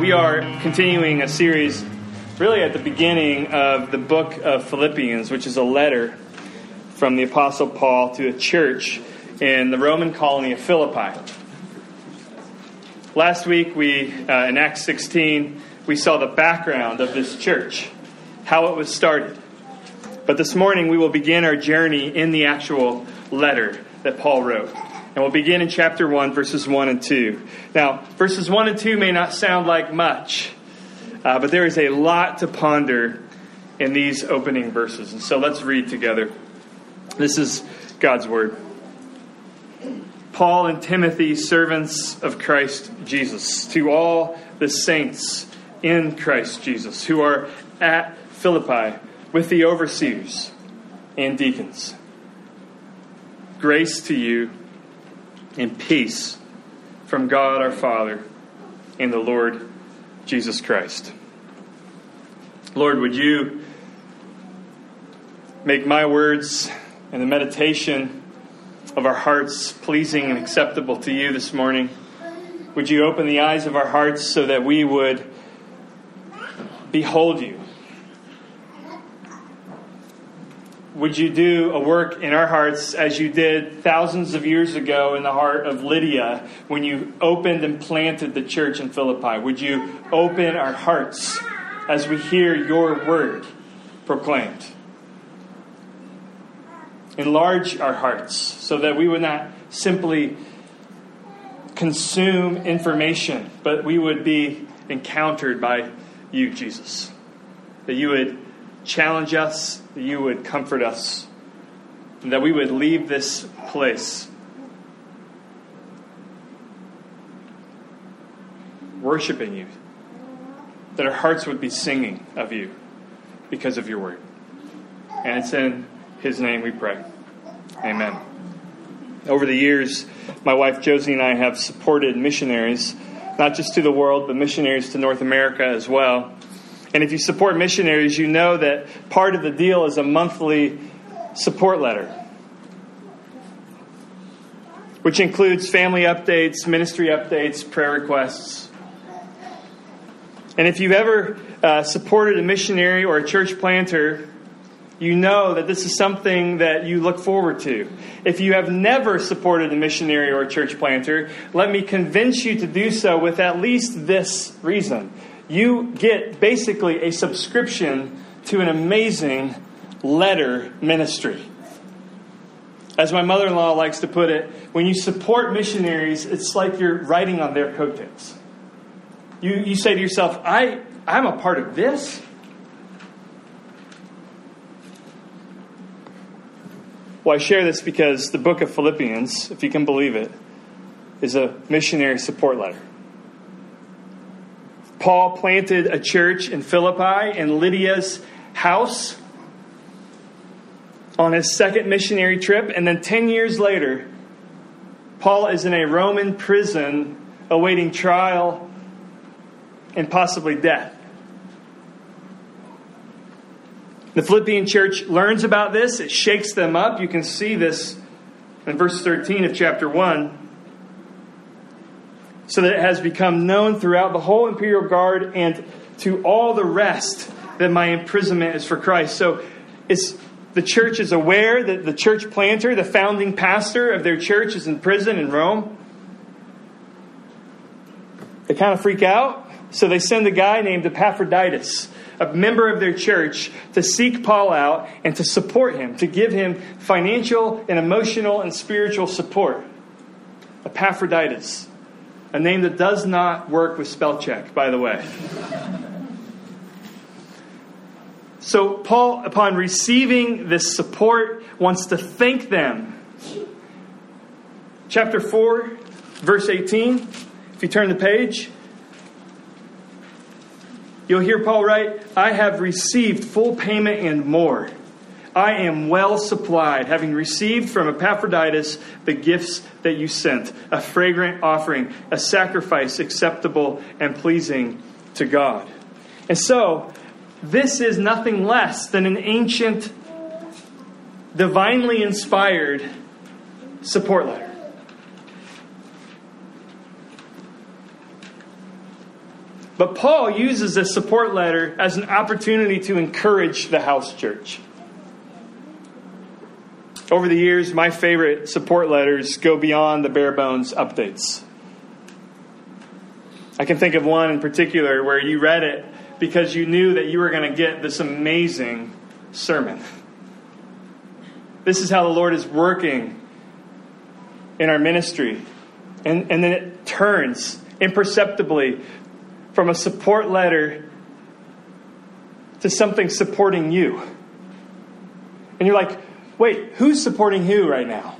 we are continuing a series really at the beginning of the book of Philippians, which is a letter from the Apostle Paul to a church in the Roman colony of Philippi. Last week, we uh, in Acts 16, we saw the background of this church, how it was started. But this morning, we will begin our journey in the actual letter that Paul wrote. And we'll begin in chapter 1, verses 1 and 2. Now, verses 1 and 2 may not sound like much, uh, but there is a lot to ponder in these opening verses. And so let's read together. This is God's Word. Paul and Timothy, servants of Christ Jesus, to all the saints in Christ Jesus who are at Philippi with the overseers and deacons. Grace to you and peace from God our Father and the Lord Jesus Christ. Lord, would you make my words and the meditation of our hearts pleasing and acceptable to you this morning? Would you open the eyes of our hearts so that we would behold you would you do a work in our hearts as you did thousands of years ago in the heart of Lydia when you opened and planted the church in Philippi? Would you open our hearts as we hear your word proclaimed? Enlarge our hearts so that we would not simply consume information, but we would be encountered by you, Jesus. That you would challenge us, that you would comfort us, and that we would leave this place worshiping you, that our hearts would be singing of you because of your word. And it's in his name we pray. Amen. Over the years, my wife Josie and I have supported missionaries, not just to the world, but missionaries to North America as well. And if you support missionaries, you know that part of the deal is a monthly support letter, which includes family updates, ministry updates, prayer requests. And if you've ever uh, supported a missionary or a church planter, you know that this is something that you look forward to. If you have never supported a missionary or a church planter, let me convince you to do so with at least this reason you get basically a subscription to an amazing letter ministry. As my mother in law likes to put it, when you support missionaries, it's like you're writing on their coattails. You, you say to yourself, I, I'm a part of this. Well, I share this because the book of Philippians, if you can believe it, is a missionary support letter. Paul planted a church in Philippi in Lydia's house on his second missionary trip. And then 10 years later, Paul is in a Roman prison awaiting trial and possibly death. The Philippian church learns about this, it shakes them up. You can see this in verse 13 of chapter 1 so that it has become known throughout the whole imperial guard and to all the rest that my imprisonment is for Christ. So it's the church is aware that the church planter, the founding pastor of their church, is in prison in Rome. They kind of freak out, so they send a guy named Epaphroditus, a member of their church, to seek Paul out and to support him, to give him financial and emotional and spiritual support. Epaphroditus. A name that does not work with spell check, by the way. So, Paul, upon receiving this support, wants to thank them. Chapter 4, verse 18. If you turn the page, you'll hear Paul write, I have received full payment and more I am well supplied, having received from Epaphroditus the gifts that you sent, a fragrant offering, a sacrifice acceptable and pleasing to God. And so, this is nothing less than an ancient, divinely inspired support letter. But Paul uses this support letter as an opportunity to encourage the house church. Over the years, my favorite support letters go beyond the bare bones updates. I can think of one in particular where you read it because you knew that you were going to get this amazing sermon. This is how the Lord is working in our ministry. And, and then it turns imperceptibly from a support letter to something supporting you. And you're like, wait, who's supporting who right now?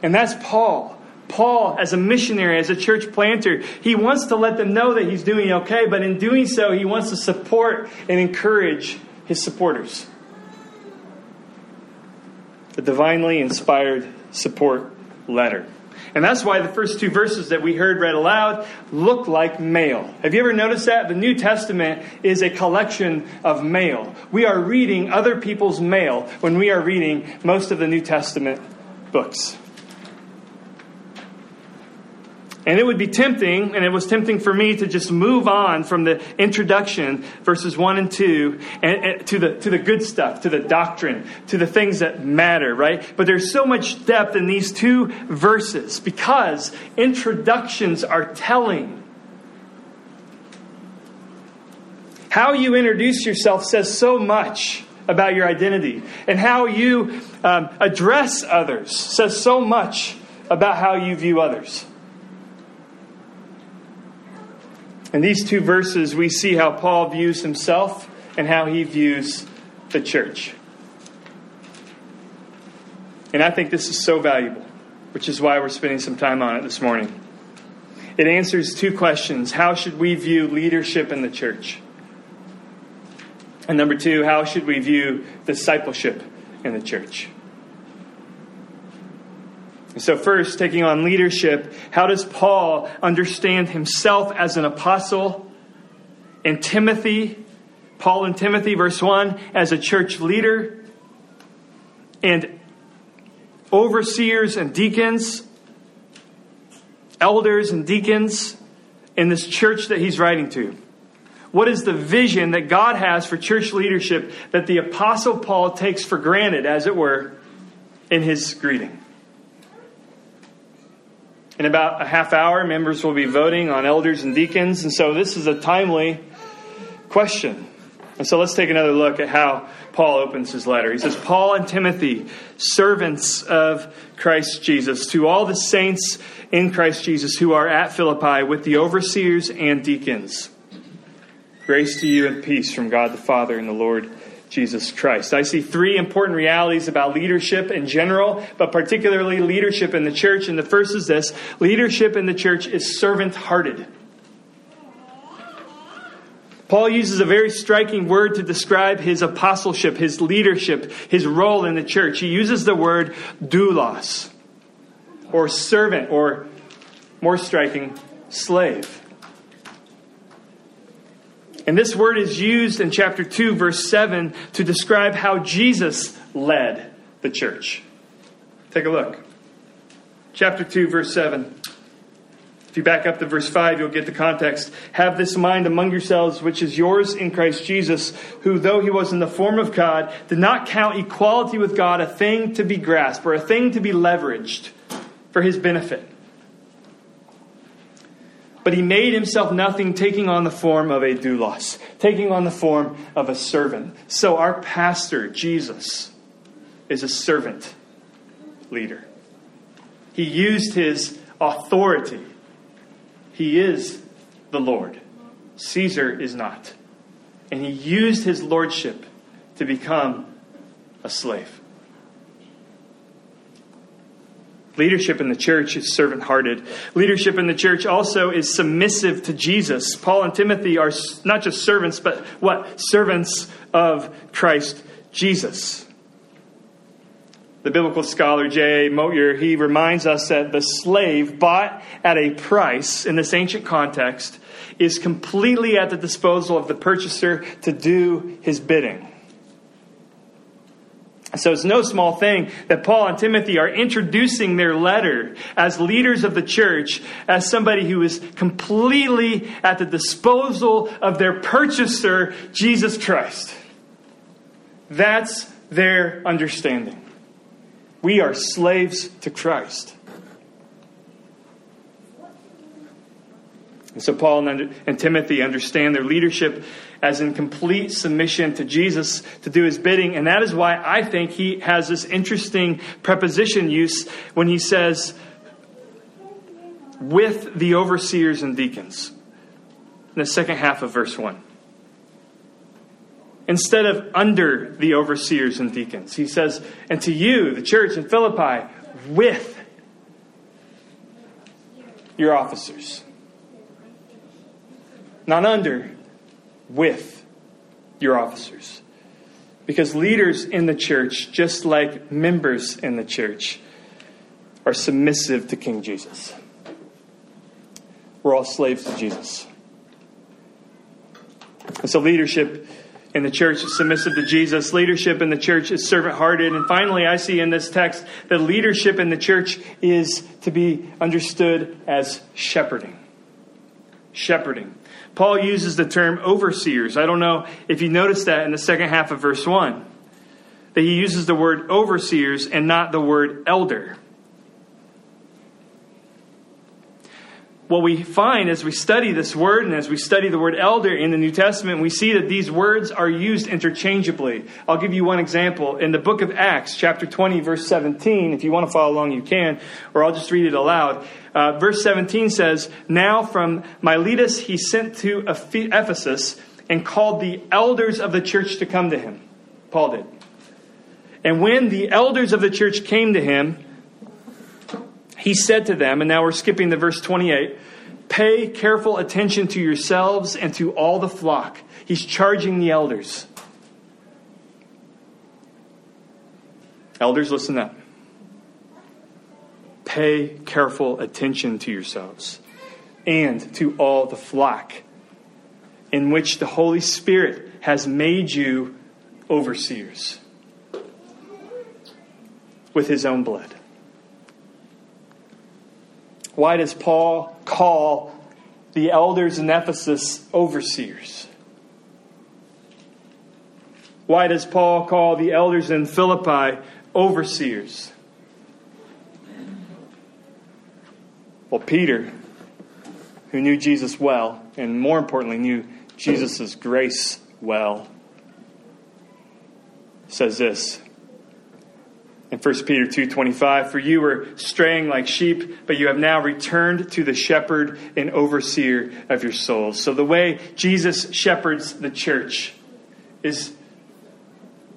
And that's Paul. Paul, as a missionary, as a church planter, he wants to let them know that he's doing okay, but in doing so, he wants to support and encourage his supporters. The divinely inspired support letter. And that's why the first two verses that we heard read aloud look like mail. Have you ever noticed that? The New Testament is a collection of mail. We are reading other people's mail when we are reading most of the New Testament books. And it would be tempting, and it was tempting for me to just move on from the introduction, verses 1 and 2, and, and, to, the, to the good stuff, to the doctrine, to the things that matter, right? But there's so much depth in these two verses because introductions are telling. How you introduce yourself says so much about your identity, and how you um, address others says so much about how you view others. In these two verses, we see how Paul views himself and how he views the church. And I think this is so valuable, which is why we're spending some time on it this morning. It answers two questions How should we view leadership in the church? And number two, how should we view discipleship in the church? So, first, taking on leadership, how does Paul understand himself as an apostle? And Timothy, Paul and Timothy, verse 1, as a church leader, and overseers and deacons, elders and deacons in this church that he's writing to. What is the vision that God has for church leadership that the Apostle Paul takes for granted, as it were, in his greeting? In about a half hour, members will be voting on elders and deacons. And so this is a timely question. And so let's take another look at how Paul opens his letter. He says, Paul and Timothy, servants of Christ Jesus, to all the saints in Christ Jesus who are at Philippi with the overseers and deacons. Grace to you and peace from God the Father and the Lord Jesus Christ. I see three important realities about leadership in general, but particularly leadership in the church. And the first is this leadership in the church is servant hearted. Paul uses a very striking word to describe his apostleship, his leadership, his role in the church. He uses the word doulos, or servant, or more striking, slave. And this word is used in chapter 2, verse 7, to describe how Jesus led the church. Take a look. Chapter 2, verse 7. If you back up to verse 5, you'll get the context. Have this mind among yourselves, which is yours in Christ Jesus, who, though he was in the form of God, did not count equality with God a thing to be grasped or a thing to be leveraged for his benefit. But he made himself nothing, taking on the form of a doulos, taking on the form of a servant. So our pastor, Jesus, is a servant leader. He used his authority. He is the Lord. Caesar is not. And he used his lordship to become a slave. Leadership in the church is servant hearted. Leadership in the church also is submissive to Jesus. Paul and Timothy are not just servants, but what? Servants of Christ Jesus. The biblical scholar J.A. Motyer, he reminds us that the slave bought at a price in this ancient context is completely at the disposal of the purchaser to do his bidding. So it's no small thing that Paul and Timothy are introducing their letter as leaders of the church, as somebody who is completely at the disposal of their purchaser, Jesus Christ. That's their understanding. We are slaves to Christ. And so Paul and, Timothy understand their leadership as in complete submission to Jesus to do his bidding. And that is why I think he has this interesting preposition use when he says, with the overseers and deacons, in the second half of verse 1. Instead of under the overseers and deacons, he says, and to you, the church in Philippi, with your officers. Not under, with your officers. Because leaders in the church, just like members in the church, are submissive to King Jesus. We're all slaves to Jesus. And so, leadership in the church is submissive to Jesus. Leadership in the church is servant hearted. And finally, I see in this text that leadership in the church is to be understood as shepherding. Shepherding. Paul uses the term overseers. I don't know if you noticed that in the second half of verse 1, that he uses the word overseers and not the word elder. What we find as we study this word and as we study the word elder in the New Testament, we see that these words are used interchangeably. I'll give you one example. In the book of Acts, chapter 20, verse 17, if you want to follow along, you can, or I'll just read it aloud. Uh, verse 17 says, Now from Miletus he sent to Ephesus and called the elders of the church to come to him. Paul did. And when the elders of the church came to him, he said to them, and now we're skipping to verse 28 pay careful attention to yourselves and to all the flock. He's charging the elders. Elders, listen up. Pay careful attention to yourselves and to all the flock in which the Holy Spirit has made you overseers with his own blood. Why does Paul call the elders in Ephesus overseers? Why does Paul call the elders in Philippi overseers? Well, Peter, who knew Jesus well, and more importantly, knew Jesus' grace well, says this in 1 Peter 2:25 for you were straying like sheep but you have now returned to the shepherd and overseer of your souls. So the way Jesus shepherds the church is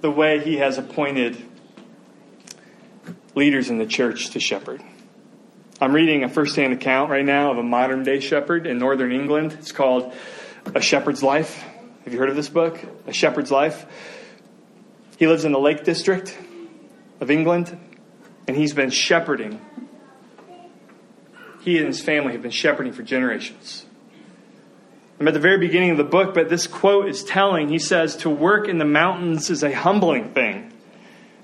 the way he has appointed leaders in the church to shepherd. I'm reading a first-hand account right now of a modern day shepherd in northern England. It's called A Shepherd's Life. Have you heard of this book? A Shepherd's Life. He lives in the Lake District of England, and he's been shepherding. He and his family have been shepherding for generations. I'm at the very beginning of the book, but this quote is telling. He says, To work in the mountains is a humbling thing,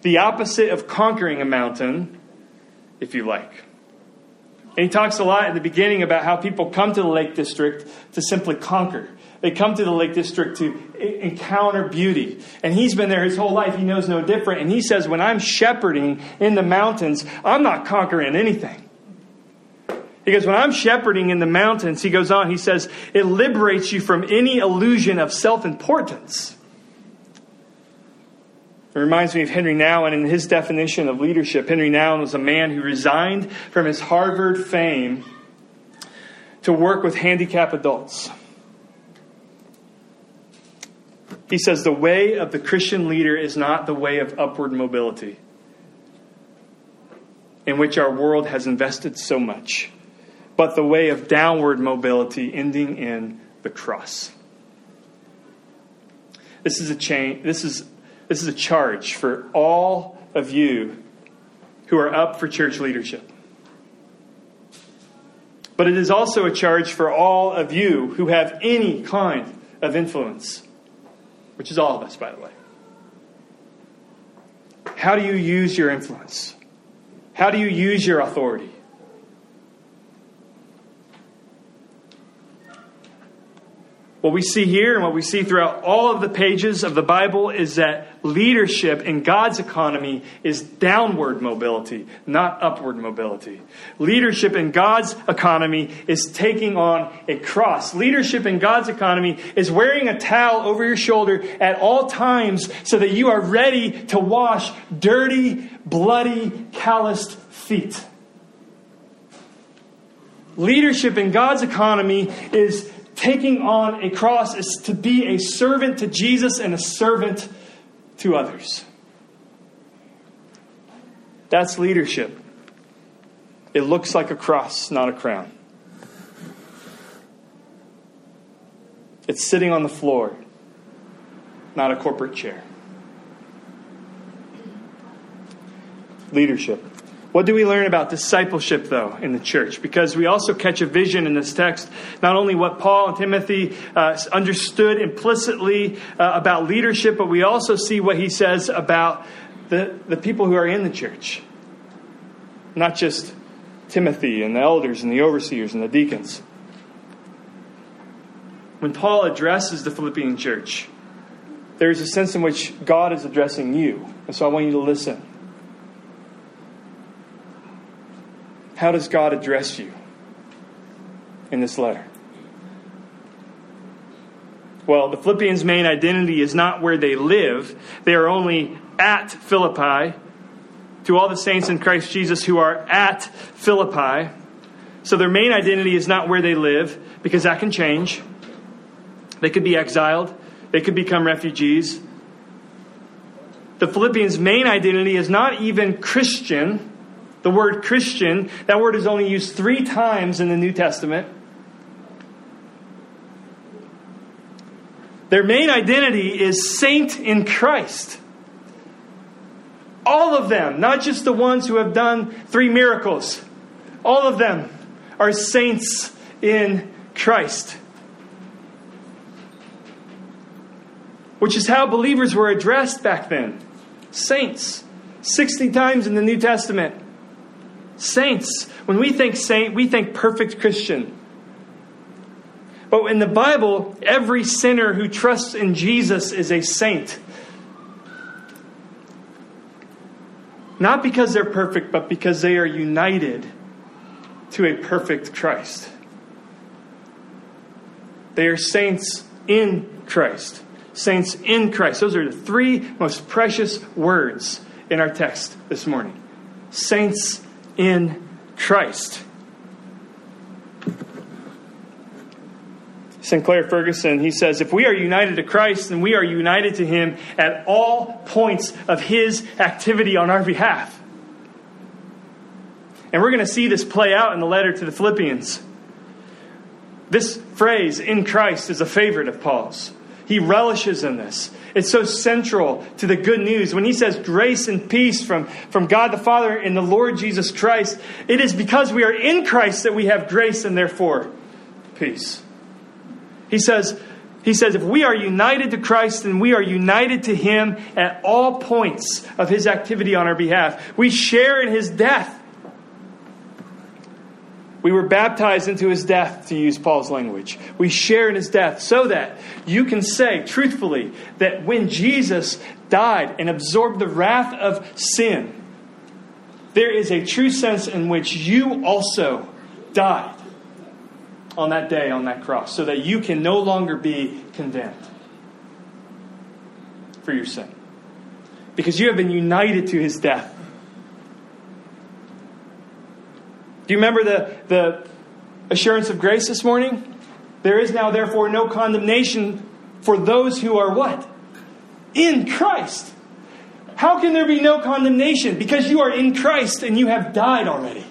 the opposite of conquering a mountain, if you like. And he talks a lot in the beginning about how people come to the Lake District to simply conquer. They come to the Lake District to encounter beauty. And he's been there his whole life. He knows no different. And he says, When I'm shepherding in the mountains, I'm not conquering anything. Because when I'm shepherding in the mountains, he goes on, he says, it liberates you from any illusion of self importance. It reminds me of Henry Nouwen and his definition of leadership. Henry Nouwen was a man who resigned from his Harvard fame to work with handicapped adults. He says the way of the Christian leader is not the way of upward mobility, in which our world has invested so much, but the way of downward mobility ending in the cross. This is a chain, this is this is a charge for all of you who are up for church leadership. But it is also a charge for all of you who have any kind of influence which is all of us, by the way. How do you use your influence? How do you use your authority? What we see here and what we see throughout all of the pages of the Bible is that leadership in God's economy is downward mobility, not upward mobility. Leadership in God's economy is taking on a cross. Leadership in God's economy is wearing a towel over your shoulder at all times so that you are ready to wash dirty, bloody, calloused feet. Leadership in God's economy is taking on a cross is to be a servant to Jesus and a servant to others. That's leadership. It looks like a cross, not a crown. It's sitting on the floor, not a corporate chair. Leadership. What do we learn about discipleship, though, in the church? Because we also catch a vision in this text, not only what Paul and Timothy uh, understood implicitly uh, about leadership, but we also see what he says about the, the people who are in the church. Not just Timothy and the elders and the overseers and the deacons. When Paul addresses the Philippian church, there is a sense in which God is addressing you. And so I want you to listen. How does God address you in this letter? Well, the Philippians' main identity is not where they live, they are only at Philippi. To all the saints in Christ Jesus who are at Philippi. So their main identity is not where they live, because that can change. They could be exiled, they could become refugees. The Philippians' main identity is not even Christian, the word Christian, that word is only used three times in the New Testament. Their main identity is saint in Christ. All of them, not just the ones who have done three miracles, all of them are saints in Christ. Which is how believers were addressed back then. Saints. 60 times in the New Testament. Saints. When we think saint, we think perfect Christian. But in the Bible, every sinner who trusts in Jesus is a saint. Not because they're perfect, but because they are united to a perfect Christ. They are saints in Christ. Saints in Christ. Those are the three most precious words in our text this morning. Saints in Christ. Sinclair Ferguson, he says, if we are united to Christ, then we are united to Him at all points of His activity on our behalf. And we're going to see this play out in the letter to the Philippians. This phrase, in Christ, is a favorite of Paul's. He relishes in this. It's so central to the good news. When he says grace and peace from, from God the Father and the Lord Jesus Christ, it is because we are in Christ that we have grace and therefore peace. He says, he says, if we are united to Christ, then we are united to Him at all points of His activity on our behalf. We share in His death. We were baptized into his death, to use Paul's language. We share in his death so that you can say truthfully that when Jesus died and absorbed the wrath of sin, there is a true sense in which you also died on that day on that cross, so that you can no longer be condemned for your sin. Because you have been united to his death. Do you remember the, the assurance of grace this morning? There is now, therefore, no condemnation for those who are what? In Christ. How can there be no condemnation? Because you are in Christ and you have died already.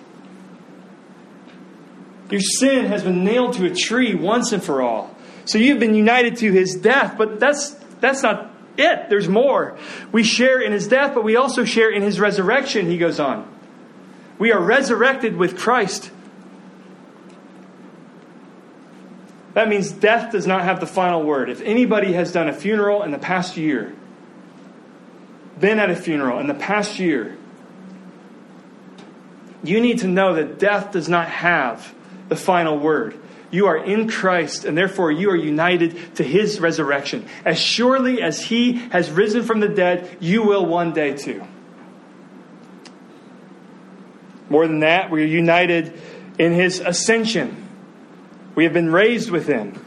Your sin has been nailed to a tree once and for all. So you've been united to his death, but that's that's not it. There's more. We share in his death, but we also share in his resurrection, he goes on. We are resurrected with Christ. That means death does not have the final word. If anybody has done a funeral in the past year, been at a funeral in the past year, you need to know that death does not have the final word. You are in Christ, and therefore you are united to his resurrection. As surely as he has risen from the dead, you will one day too. More than that, we are united in his ascension. We have been raised with him.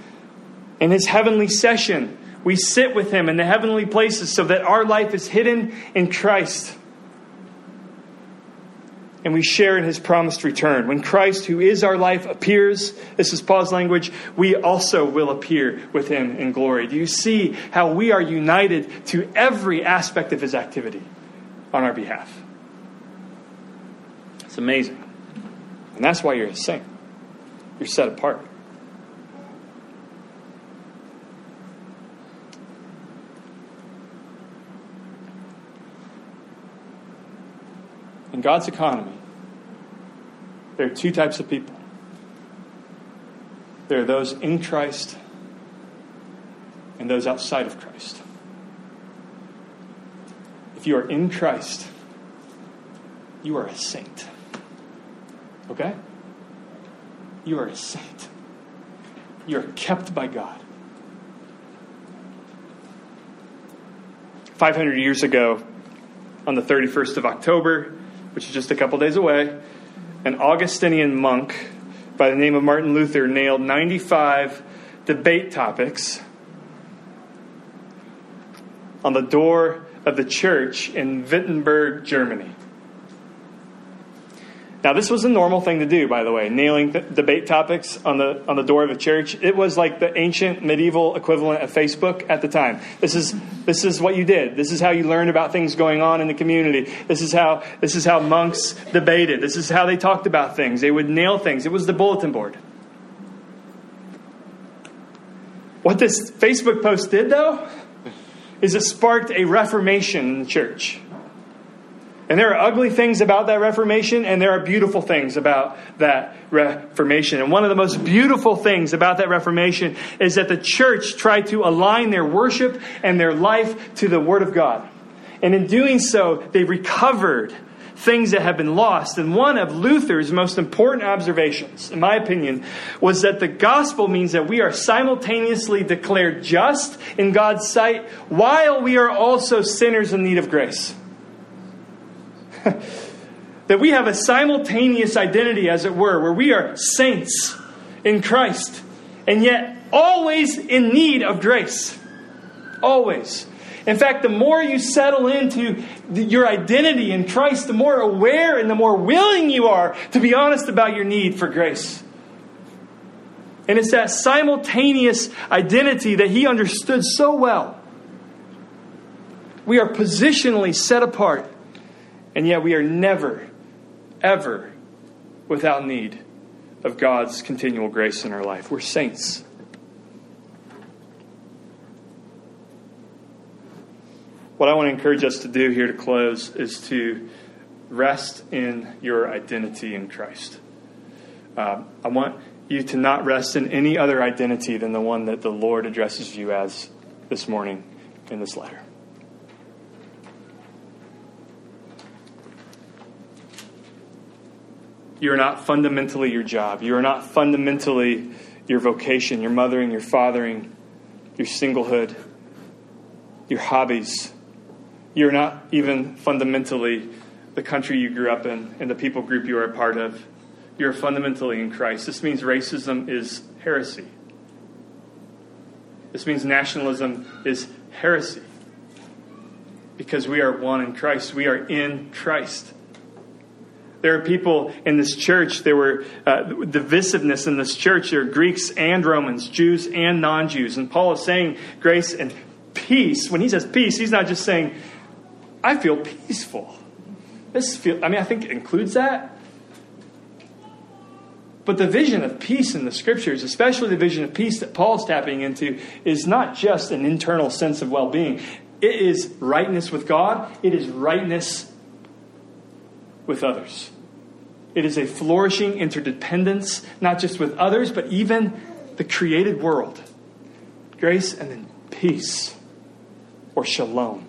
In his heavenly session, we sit with him in the heavenly places so that our life is hidden in Christ and we share in his promised return. When Christ, who is our life, appears, this is Paul's language, we also will appear with him in glory. Do you see how we are united to every aspect of his activity on our behalf? Amazing. And that's why you're a saint. You're set apart. In God's economy, there are two types of people there are those in Christ and those outside of Christ. If you are in Christ, you are a saint. Okay? You are a saint. You are kept by God. 500 years ago, on the 31st of October, which is just a couple days away, an Augustinian monk by the name of Martin Luther nailed 95 debate topics on the door of the church in Wittenberg, Germany. Now, this was a normal thing to do, by the way, nailing debate topics on the, on the door of a church. It was like the ancient medieval equivalent of Facebook at the time. This is, this is what you did. This is how you learned about things going on in the community. This is, how, this is how monks debated. This is how they talked about things. They would nail things. It was the bulletin board. What this Facebook post did, though, is it sparked a reformation in the church. And there are ugly things about that Reformation, and there are beautiful things about that Reformation. And one of the most beautiful things about that Reformation is that the church tried to align their worship and their life to the Word of God. And in doing so, they recovered things that have been lost. And one of Luther's most important observations, in my opinion, was that the gospel means that we are simultaneously declared just in God's sight while we are also sinners in need of grace. that we have a simultaneous identity, as it were, where we are saints in Christ, and yet always in need of grace. Always. In fact, the more you settle into your identity in Christ, the more aware and the more willing you are to be honest about your need for grace. And it's that simultaneous identity that he understood so well. We are positionally set apart and yet we are never, ever without need of God's continual grace in our life. We're saints. What I want to encourage us to do here to close is to rest in your identity in Christ. Uh, I want you to not rest in any other identity than the one that the Lord addresses you as this morning in this letter. You are not fundamentally your job. You are not fundamentally your vocation, your mothering, your fathering, your singlehood, your hobbies. You're not even fundamentally the country you grew up in and the people group you are a part of. You're fundamentally in Christ. This means racism is heresy. This means nationalism is heresy. Because we are one in Christ. We are in Christ. There are people in this church, there were uh, divisiveness in this church. There are Greeks and Romans, Jews and non Jews. And Paul is saying grace and peace. When he says peace, he's not just saying, I feel peaceful. This feel, I mean, I think it includes that. But the vision of peace in the scriptures, especially the vision of peace that Paul's tapping into, is not just an internal sense of well being. It is rightness with God, it is rightness with others. It is a flourishing interdependence, not just with others, but even the created world. Grace and then peace, or shalom.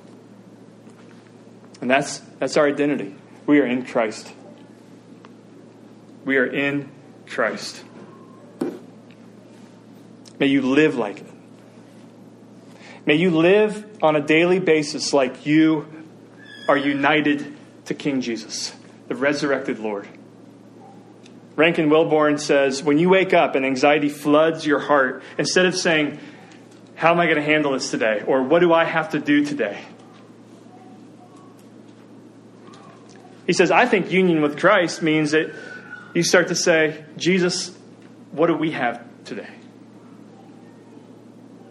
And that's, that's our identity. We are in Christ. We are in Christ. May you live like it. May you live on a daily basis like you are united to King Jesus, the resurrected Lord. Rankin Wilbourne says, When you wake up and anxiety floods your heart, instead of saying, How am I going to handle this today? or What do I have to do today? He says, I think union with Christ means that you start to say, Jesus, what do we have today?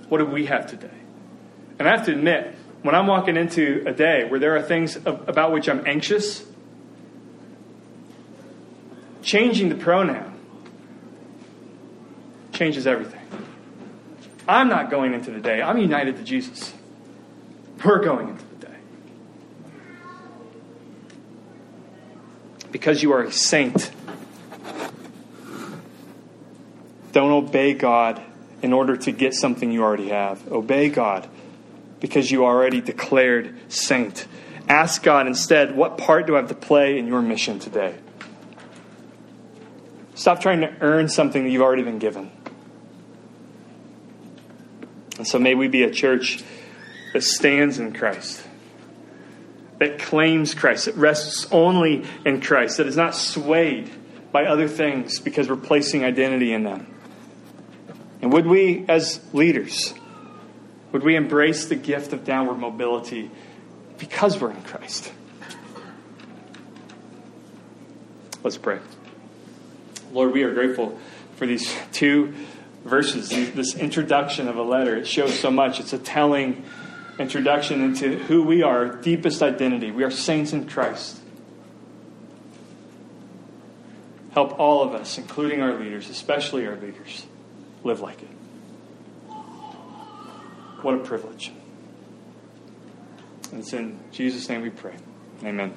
What do we have today? And I have to admit, when I'm walking into a day where there are things about which I'm anxious, changing the pronoun changes everything. I'm not going into the day, I'm united to Jesus. We're going into the day. Because you are a saint. Don't obey God in order to get something you already have. Obey God because you already declared saint. Ask God instead, what part do I have to play in your mission today? Stop trying to earn something that you've already been given. And so may we be a church that stands in Christ, that claims Christ, that rests only in Christ, that is not swayed by other things because we're placing identity in them. And would we, as leaders, would we embrace the gift of downward mobility because we're in Christ? Let's pray. Lord, we are grateful for these two verses, this introduction of a letter. It shows so much. It's a telling introduction into who we are, deepest identity. We are saints in Christ. Help all of us, including our leaders, especially our leaders, live like it. What a privilege. And it's in Jesus' name we pray. Amen.